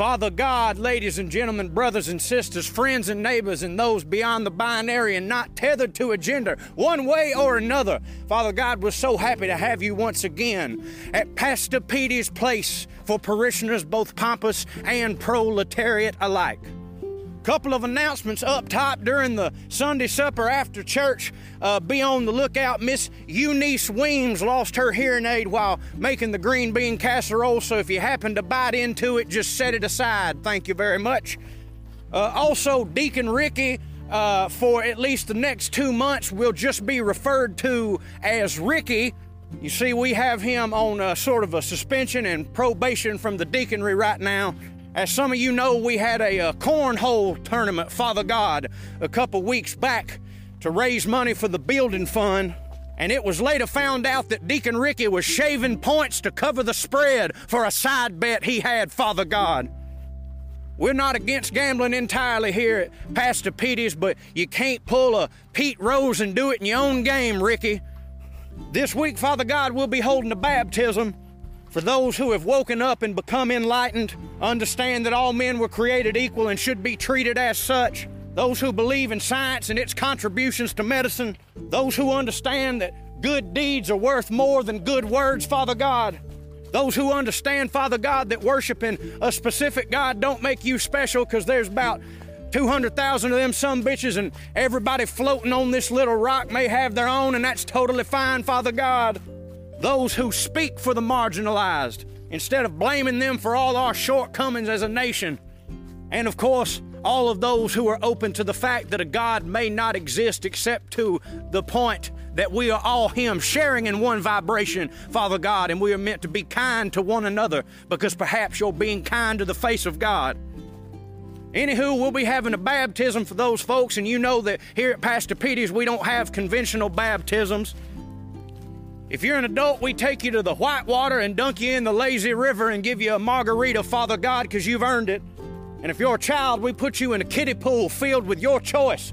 Father God, ladies and gentlemen, brothers and sisters, friends and neighbors, and those beyond the binary and not tethered to a gender, one way or another. Father God, we're so happy to have you once again at Pastor Petey's place for parishioners both pompous and proletariat alike. Couple of announcements up top during the Sunday supper after church. Uh, be on the lookout. Miss Eunice Weems lost her hearing aid while making the green bean casserole, so if you happen to bite into it, just set it aside. Thank you very much. Uh, also, Deacon Ricky, uh, for at least the next two months, will just be referred to as Ricky. You see, we have him on a, sort of a suspension and probation from the deaconry right now. As some of you know, we had a, a cornhole tournament, Father God, a couple weeks back to raise money for the building fund. And it was later found out that Deacon Ricky was shaving points to cover the spread for a side bet he had, Father God. We're not against gambling entirely here at Pastor Petey's, but you can't pull a Pete Rose and do it in your own game, Ricky. This week, Father God, we'll be holding a baptism for those who have woken up and become enlightened, understand that all men were created equal and should be treated as such. Those who believe in science and its contributions to medicine. Those who understand that good deeds are worth more than good words, Father God. Those who understand, Father God, that worshiping a specific God don't make you special because there's about 200,000 of them some bitches and everybody floating on this little rock may have their own and that's totally fine, Father God those who speak for the marginalized, instead of blaming them for all our shortcomings as a nation. And of course, all of those who are open to the fact that a God may not exist except to the point that we are all Him, sharing in one vibration, Father God, and we are meant to be kind to one another because perhaps you're being kind to the face of God. Anywho, we'll be having a baptism for those folks, and you know that here at Pastor Petey's we don't have conventional baptisms. If you're an adult, we take you to the Whitewater and dunk you in the lazy river and give you a margarita, Father God, because you've earned it. And if you're a child, we put you in a kiddie pool filled with your choice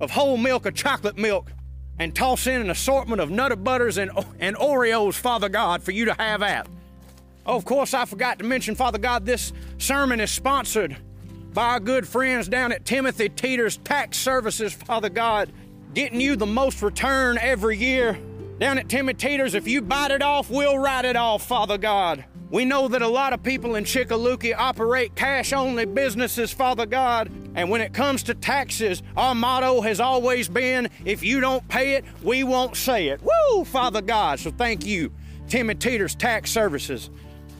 of whole milk or chocolate milk and toss in an assortment of Nutter Butters and, and Oreos, Father God, for you to have at. Oh, of course, I forgot to mention, Father God, this sermon is sponsored by our good friends down at Timothy Teeter's Tax Services, Father God, getting you the most return every year down at Timmy Teeter's, if you bite it off, we'll write it off, Father God. We know that a lot of people in Chickaluki operate cash only businesses, Father God. And when it comes to taxes, our motto has always been if you don't pay it, we won't say it. Woo, Father God. So thank you, Timmy Teeter's Tax Services.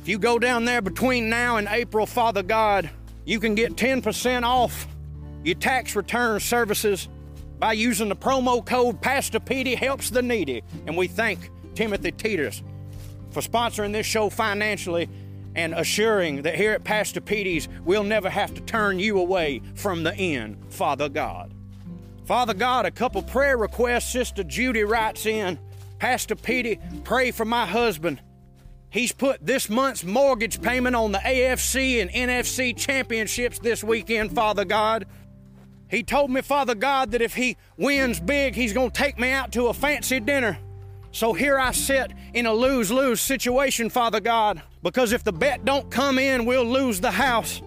If you go down there between now and April, Father God, you can get 10% off your tax return services by using the promo code Pastor Petey helps the needy. And we thank Timothy Teeters for sponsoring this show financially and assuring that here at Pastor Petey's we'll never have to turn you away from the end, Father God. Father God, a couple prayer requests Sister Judy writes in. Pastor Petey, pray for my husband. He's put this month's mortgage payment on the AFC and NFC championships this weekend, Father God. He told me, Father God, that if he wins big, he's going to take me out to a fancy dinner. So here I sit in a lose lose situation, Father God, because if the bet don't come in, we'll lose the house.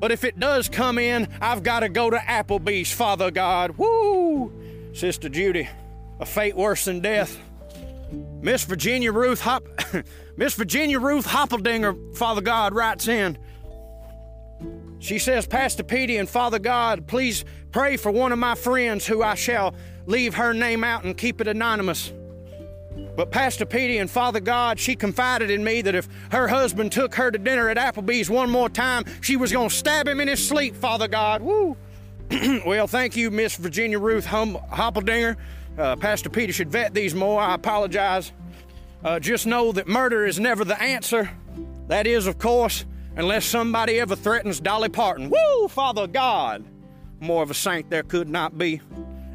But if it does come in, I've got to go to Applebee's, Father God. Woo! Sister Judy, a fate worse than death. Miss Virginia Ruth Hop Miss Virginia Ruth Hoppeldinger, Father God, writes in. She says, Pastor Petey and Father God, please pray for one of my friends who I shall leave her name out and keep it anonymous. But Pastor Petey and Father God, she confided in me that if her husband took her to dinner at Applebee's one more time, she was going to stab him in his sleep, Father God. Woo! well, thank you, Miss Virginia Ruth hum- Hoppeldinger. Uh, Pastor Petey should vet these more. I apologize. Uh, just know that murder is never the answer. That is, of course, unless somebody ever threatens Dolly Parton. Woo, Father God! More of a saint there could not be.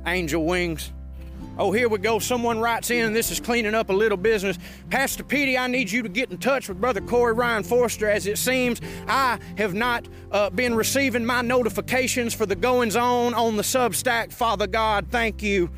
Angel wings. Oh, here we go. Someone writes in, this is cleaning up a little business. Pastor Petey, I need you to get in touch with Brother Corey Ryan Forrester, as it seems I have not uh, been receiving my notifications for the goings on on the Substack. Father God, thank you.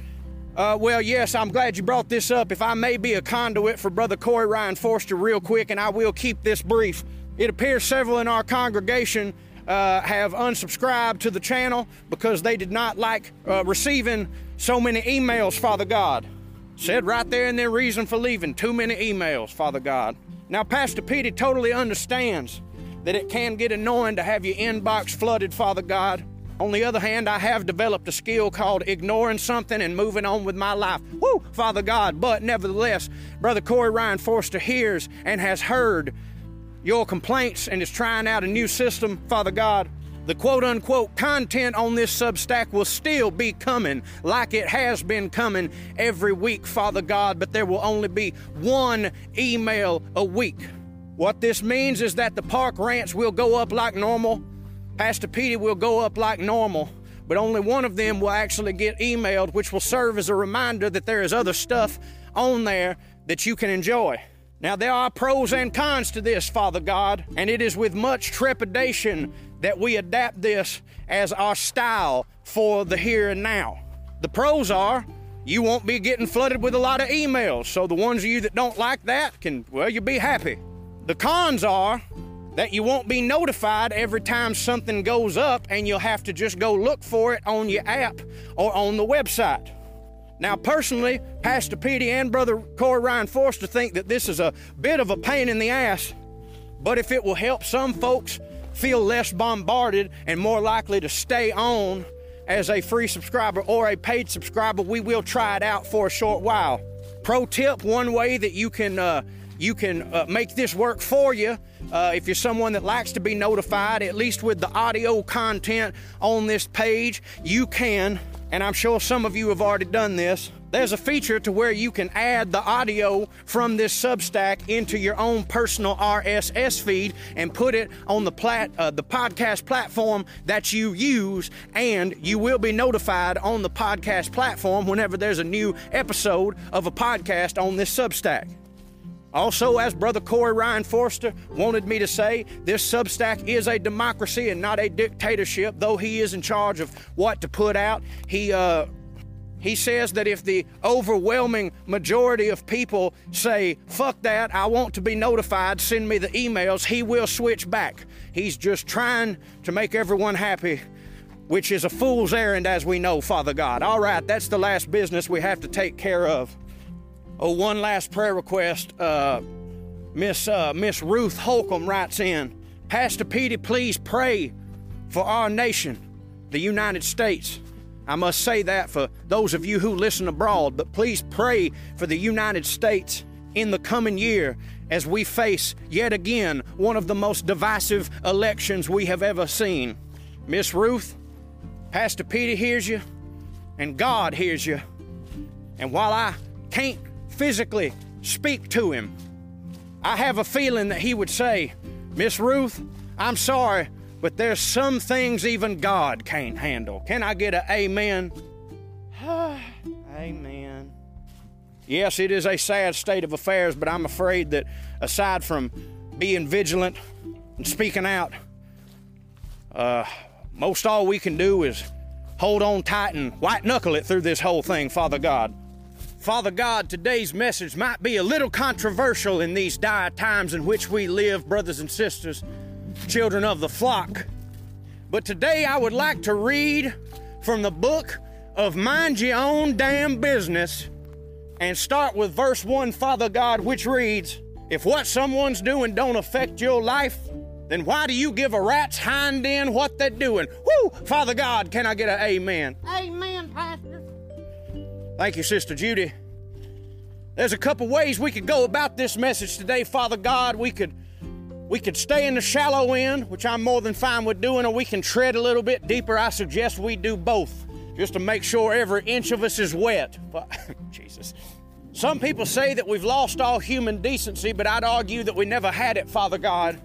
Uh, well, yes, I'm glad you brought this up. If I may be a conduit for Brother Corey Ryan Forrester, real quick, and I will keep this brief. It appears several in our congregation uh, have unsubscribed to the channel because they did not like uh, receiving so many emails, Father God. Said right there in their reason for leaving too many emails, Father God. Now, Pastor Petey totally understands that it can get annoying to have your inbox flooded, Father God. On the other hand, I have developed a skill called ignoring something and moving on with my life. Woo, Father God. But nevertheless, Brother Corey Ryan Forrester hears and has heard your complaints and is trying out a new system, Father God. The quote unquote content on this Substack will still be coming like it has been coming every week, Father God, but there will only be one email a week. What this means is that the park rants will go up like normal, Pastor Petey will go up like normal, but only one of them will actually get emailed, which will serve as a reminder that there is other stuff on there that you can enjoy. Now, there are pros and cons to this, Father God, and it is with much trepidation that we adapt this as our style for the here and now. The pros are you won't be getting flooded with a lot of emails, so the ones of you that don't like that can, well, you'll be happy. The cons are that you won't be notified every time something goes up and you'll have to just go look for it on your app or on the website. Now, personally, Pastor Petey and Brother Corey Ryan Forrester think that this is a bit of a pain in the ass, but if it will help some folks feel less bombarded and more likely to stay on as a free subscriber or a paid subscriber, we will try it out for a short while. Pro tip one way that you can uh, you can uh, make this work for you uh, if you're someone that likes to be notified, at least with the audio content on this page, you can, and I'm sure some of you have already done this. There's a feature to where you can add the audio from this Substack into your own personal RSS feed and put it on the plat, uh, the podcast platform that you use, and you will be notified on the podcast platform whenever there's a new episode of a podcast on this Substack. Also, as Brother Corey Ryan Forrester wanted me to say, this Substack is a democracy and not a dictatorship. Though he is in charge of what to put out, he uh, he says that if the overwhelming majority of people say, fuck that, I want to be notified, send me the emails, he will switch back. He's just trying to make everyone happy, which is a fool's errand, as we know, Father God. All right, that's the last business we have to take care of. Oh, one last prayer request. Uh, Miss uh, Miss Ruth Holcomb writes in, Pastor Petey, please pray for our nation, the United States. I must say that for those of you who listen abroad, but please pray for the United States in the coming year as we face yet again one of the most divisive elections we have ever seen. Miss Ruth, Pastor Petey hears you, and God hears you. And while I can't physically speak to him, I have a feeling that he would say, Miss Ruth, I'm sorry, but there's some things even God can't handle. Can I get an amen? amen. Yes, it is a sad state of affairs, but I'm afraid that aside from being vigilant and speaking out, uh, most all we can do is hold on tight and white knuckle it through this whole thing, Father God. Father God, today's message might be a little controversial in these dire times in which we live, brothers and sisters, children of the flock. But today I would like to read from the book of Mind Your Own Damn Business and start with verse 1, Father God, which reads If what someone's doing don't affect your life, then why do you give a rat's hind end what they're doing? Whoo! Father God, can I get an amen? Amen. Thank you, Sister Judy. There's a couple ways we could go about this message today, Father God. We could we could stay in the shallow end, which I'm more than fine with doing, or we can tread a little bit deeper. I suggest we do both, just to make sure every inch of us is wet. Jesus. Some people say that we've lost all human decency, but I'd argue that we never had it, Father God.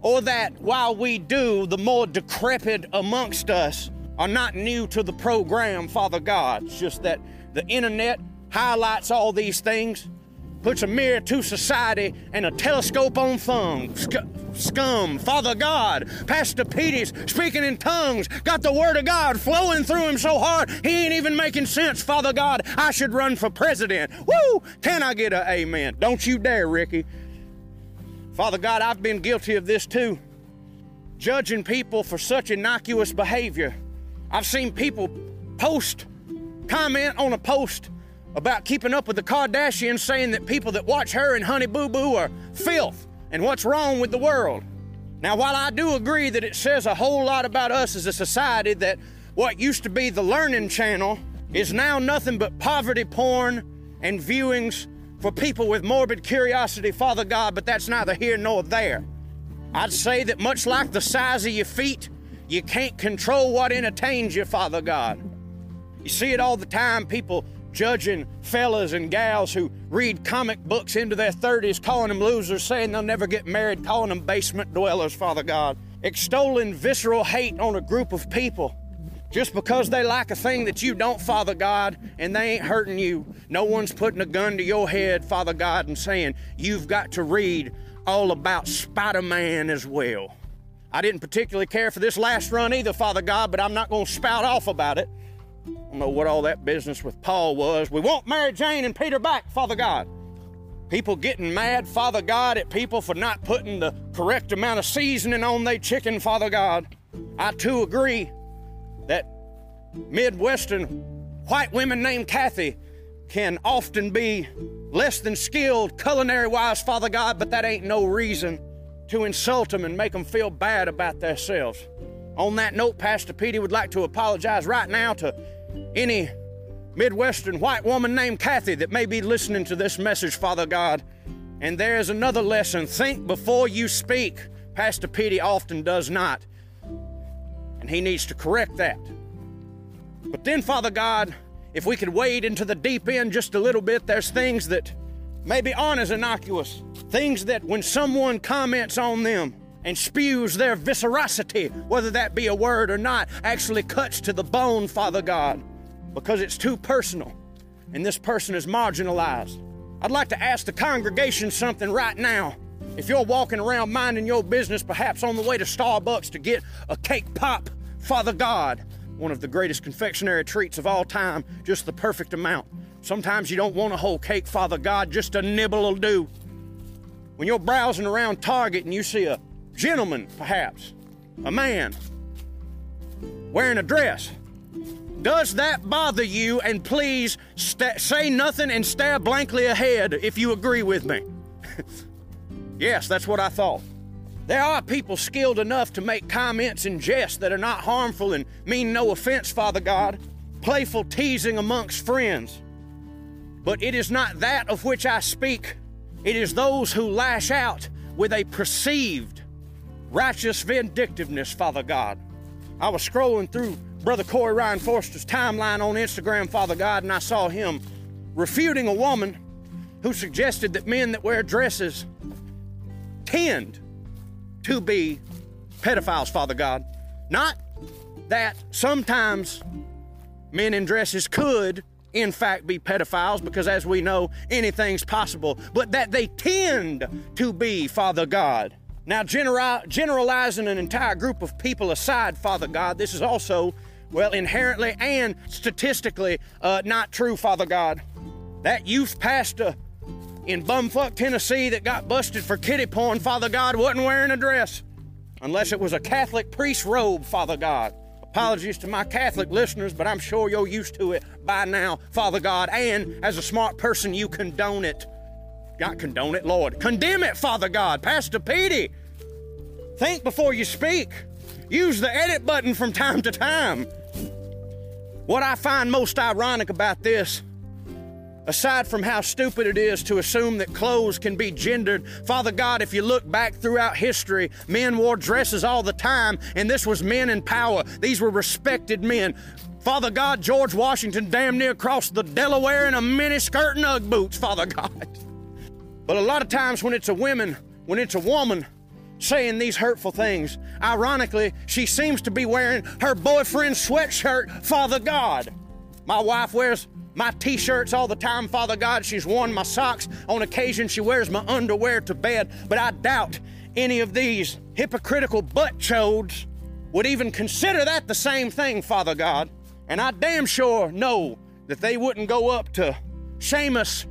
Or that while we do, the more decrepit amongst us are not new to the program, Father God. It's just that the internet highlights all these things, puts a mirror to society and a telescope on thumb. scum, Father God, Pastor Petey's speaking in tongues, got the Word of God flowing through him so hard he ain't even making sense. Father God, I should run for president. Woo! Can I get a amen? Don't you dare, Ricky. Father God, I've been guilty of this too. Judging people for such innocuous behavior. I've seen people post, comment on a post about keeping up with the Kardashians, saying that people that watch her and Honey Boo Boo are filth and what's wrong with the world. Now, while I do agree that it says a whole lot about us as a society that what used to be the learning channel is now nothing but poverty porn and viewings for people with morbid curiosity, Father God, but that's neither here nor there. I'd say that much like the size of your feet, you can't control what entertains you, Father God. You see it all the time, people judging fellas and gals who read comic books into their 30s, calling them losers, saying they'll never get married, calling them basement dwellers, Father God. Extolling visceral hate on a group of people just because they like a thing that you don't, Father God, and they ain't hurting you. No one's putting a gun to your head, Father God, and saying, you've got to read all about Spider Man as well. I didn't particularly care for this last run either, Father God, but I'm not going to spout off about it. Don't know what all that business with Paul was. We want Mary Jane and Peter back, Father God. People getting mad, Father God, at people for not putting the correct amount of seasoning on their chicken, Father God. I too agree that Midwestern white women named Kathy can often be less than skilled culinary wise, Father God, but that ain't no reason to insult them and make them feel bad about themselves. On that note, Pastor Petey would like to apologize right now to any Midwestern white woman named Kathy that may be listening to this message, Father God. And there's another lesson think before you speak. Pastor Petey often does not. And he needs to correct that. But then, Father God, if we could wade into the deep end just a little bit, there's things that maybe aren't as innocuous. Things that when someone comments on them and spews their viscerosity, whether that be a word or not, actually cuts to the bone, Father God, because it's too personal and this person is marginalized. I'd like to ask the congregation something right now. If you're walking around minding your business, perhaps on the way to Starbucks to get a cake pop, Father God, one of the greatest confectionery treats of all time, just the perfect amount. Sometimes you don't want a whole cake, Father God, just a nibble will do. When you're browsing around Target and you see a gentleman, perhaps, a man, wearing a dress, does that bother you? And please st- say nothing and stare blankly ahead if you agree with me. yes, that's what I thought. There are people skilled enough to make comments and jests that are not harmful and mean no offense, Father God. Playful teasing amongst friends. But it is not that of which I speak. It is those who lash out with a perceived righteous vindictiveness, Father God. I was scrolling through Brother Corey Ryan Forrester's timeline on Instagram, Father God, and I saw him refuting a woman who suggested that men that wear dresses tend to be pedophiles, Father God. Not that sometimes men in dresses could, in fact, be pedophiles, because as we know, anything's possible, but that they tend to be, Father God. Now, generalizing an entire group of people aside, Father God, this is also, well, inherently and statistically uh, not true, Father God. That youth pastor in bumfuck Tennessee that got busted for kitty porn, Father God, wasn't wearing a dress. Unless it was a Catholic priest robe, Father God. Apologies to my Catholic listeners, but I'm sure you're used to it by now, Father God. And as a smart person, you condone it. Not condone it, Lord. Condemn it, Father God. Pastor Petey. Think before you speak. Use the edit button from time to time. What I find most ironic about this Aside from how stupid it is to assume that clothes can be gendered, Father God, if you look back throughout history, men wore dresses all the time, and this was men in power. These were respected men. Father God, George Washington damn near crossed the Delaware in a miniskirt and Ugg boots, Father God. But a lot of times when it's a woman, when it's a woman saying these hurtful things, ironically, she seems to be wearing her boyfriend's sweatshirt, Father God. My wife wears my t shirts all the time, Father God. She's worn my socks. On occasion, she wears my underwear to bed. But I doubt any of these hypocritical butt chodes would even consider that the same thing, Father God. And I damn sure know that they wouldn't go up to Seamus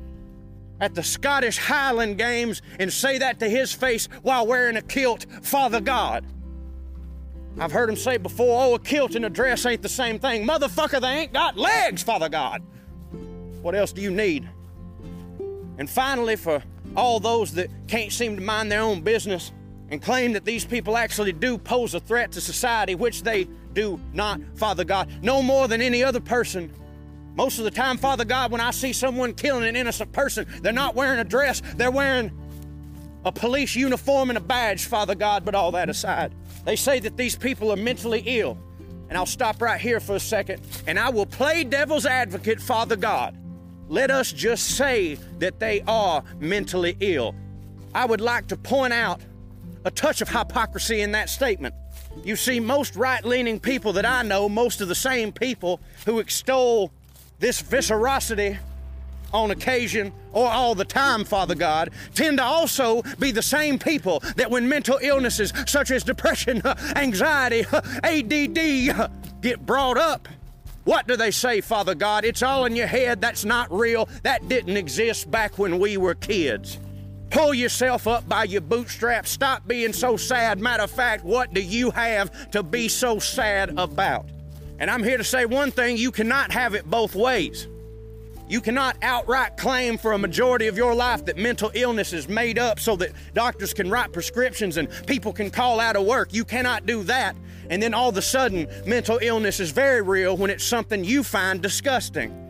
at the Scottish Highland Games and say that to his face while wearing a kilt, Father God. I've heard him say before, oh, a kilt and a dress ain't the same thing. Motherfucker, they ain't got legs, Father God. What else do you need? And finally, for all those that can't seem to mind their own business and claim that these people actually do pose a threat to society, which they do not, Father God, no more than any other person. Most of the time, Father God, when I see someone killing an innocent person, they're not wearing a dress, they're wearing a police uniform and a badge, Father God, but all that aside. They say that these people are mentally ill. And I'll stop right here for a second and I will play devil's advocate, Father God. Let us just say that they are mentally ill. I would like to point out a touch of hypocrisy in that statement. You see, most right leaning people that I know, most of the same people who extol this viscerosity on occasion or all the time, Father God, tend to also be the same people that when mental illnesses such as depression, anxiety, ADD get brought up, what do they say, Father God? It's all in your head. That's not real. That didn't exist back when we were kids. Pull yourself up by your bootstraps. Stop being so sad. Matter of fact, what do you have to be so sad about? And I'm here to say one thing you cannot have it both ways. You cannot outright claim for a majority of your life that mental illness is made up so that doctors can write prescriptions and people can call out of work. You cannot do that. And then all of a sudden, mental illness is very real when it's something you find disgusting.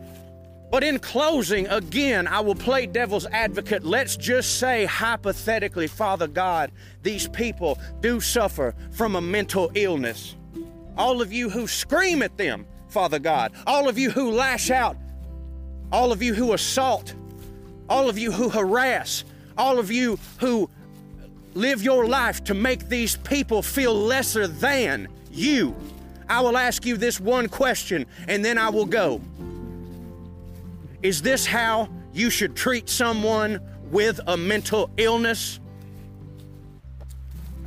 But in closing, again, I will play devil's advocate. Let's just say, hypothetically, Father God, these people do suffer from a mental illness. All of you who scream at them, Father God, all of you who lash out all of you who assault, all of you who harass, all of you who live your life to make these people feel lesser than you. I will ask you this one question and then I will go. Is this how you should treat someone with a mental illness?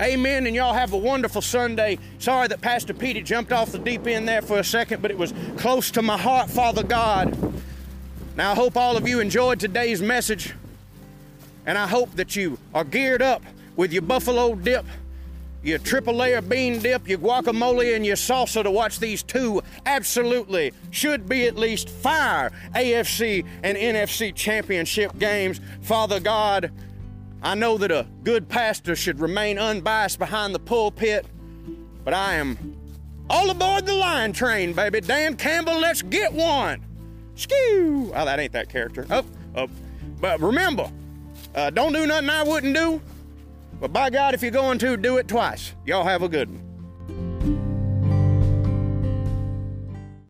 Amen. And y'all have a wonderful Sunday. Sorry that Pastor Petey jumped off the deep end there for a second, but it was close to my heart, Father God. Now, I hope all of you enjoyed today's message, and I hope that you are geared up with your buffalo dip, your triple layer bean dip, your guacamole, and your salsa to watch these two absolutely should be at least fire AFC and NFC championship games. Father God, I know that a good pastor should remain unbiased behind the pulpit, but I am all aboard the Lion train, baby. Dan Campbell, let's get one. Skew! Oh, that ain't that character. Oh, oh. But remember, uh, don't do nothing I wouldn't do. But by God, if you're going to, do it twice. Y'all have a good one.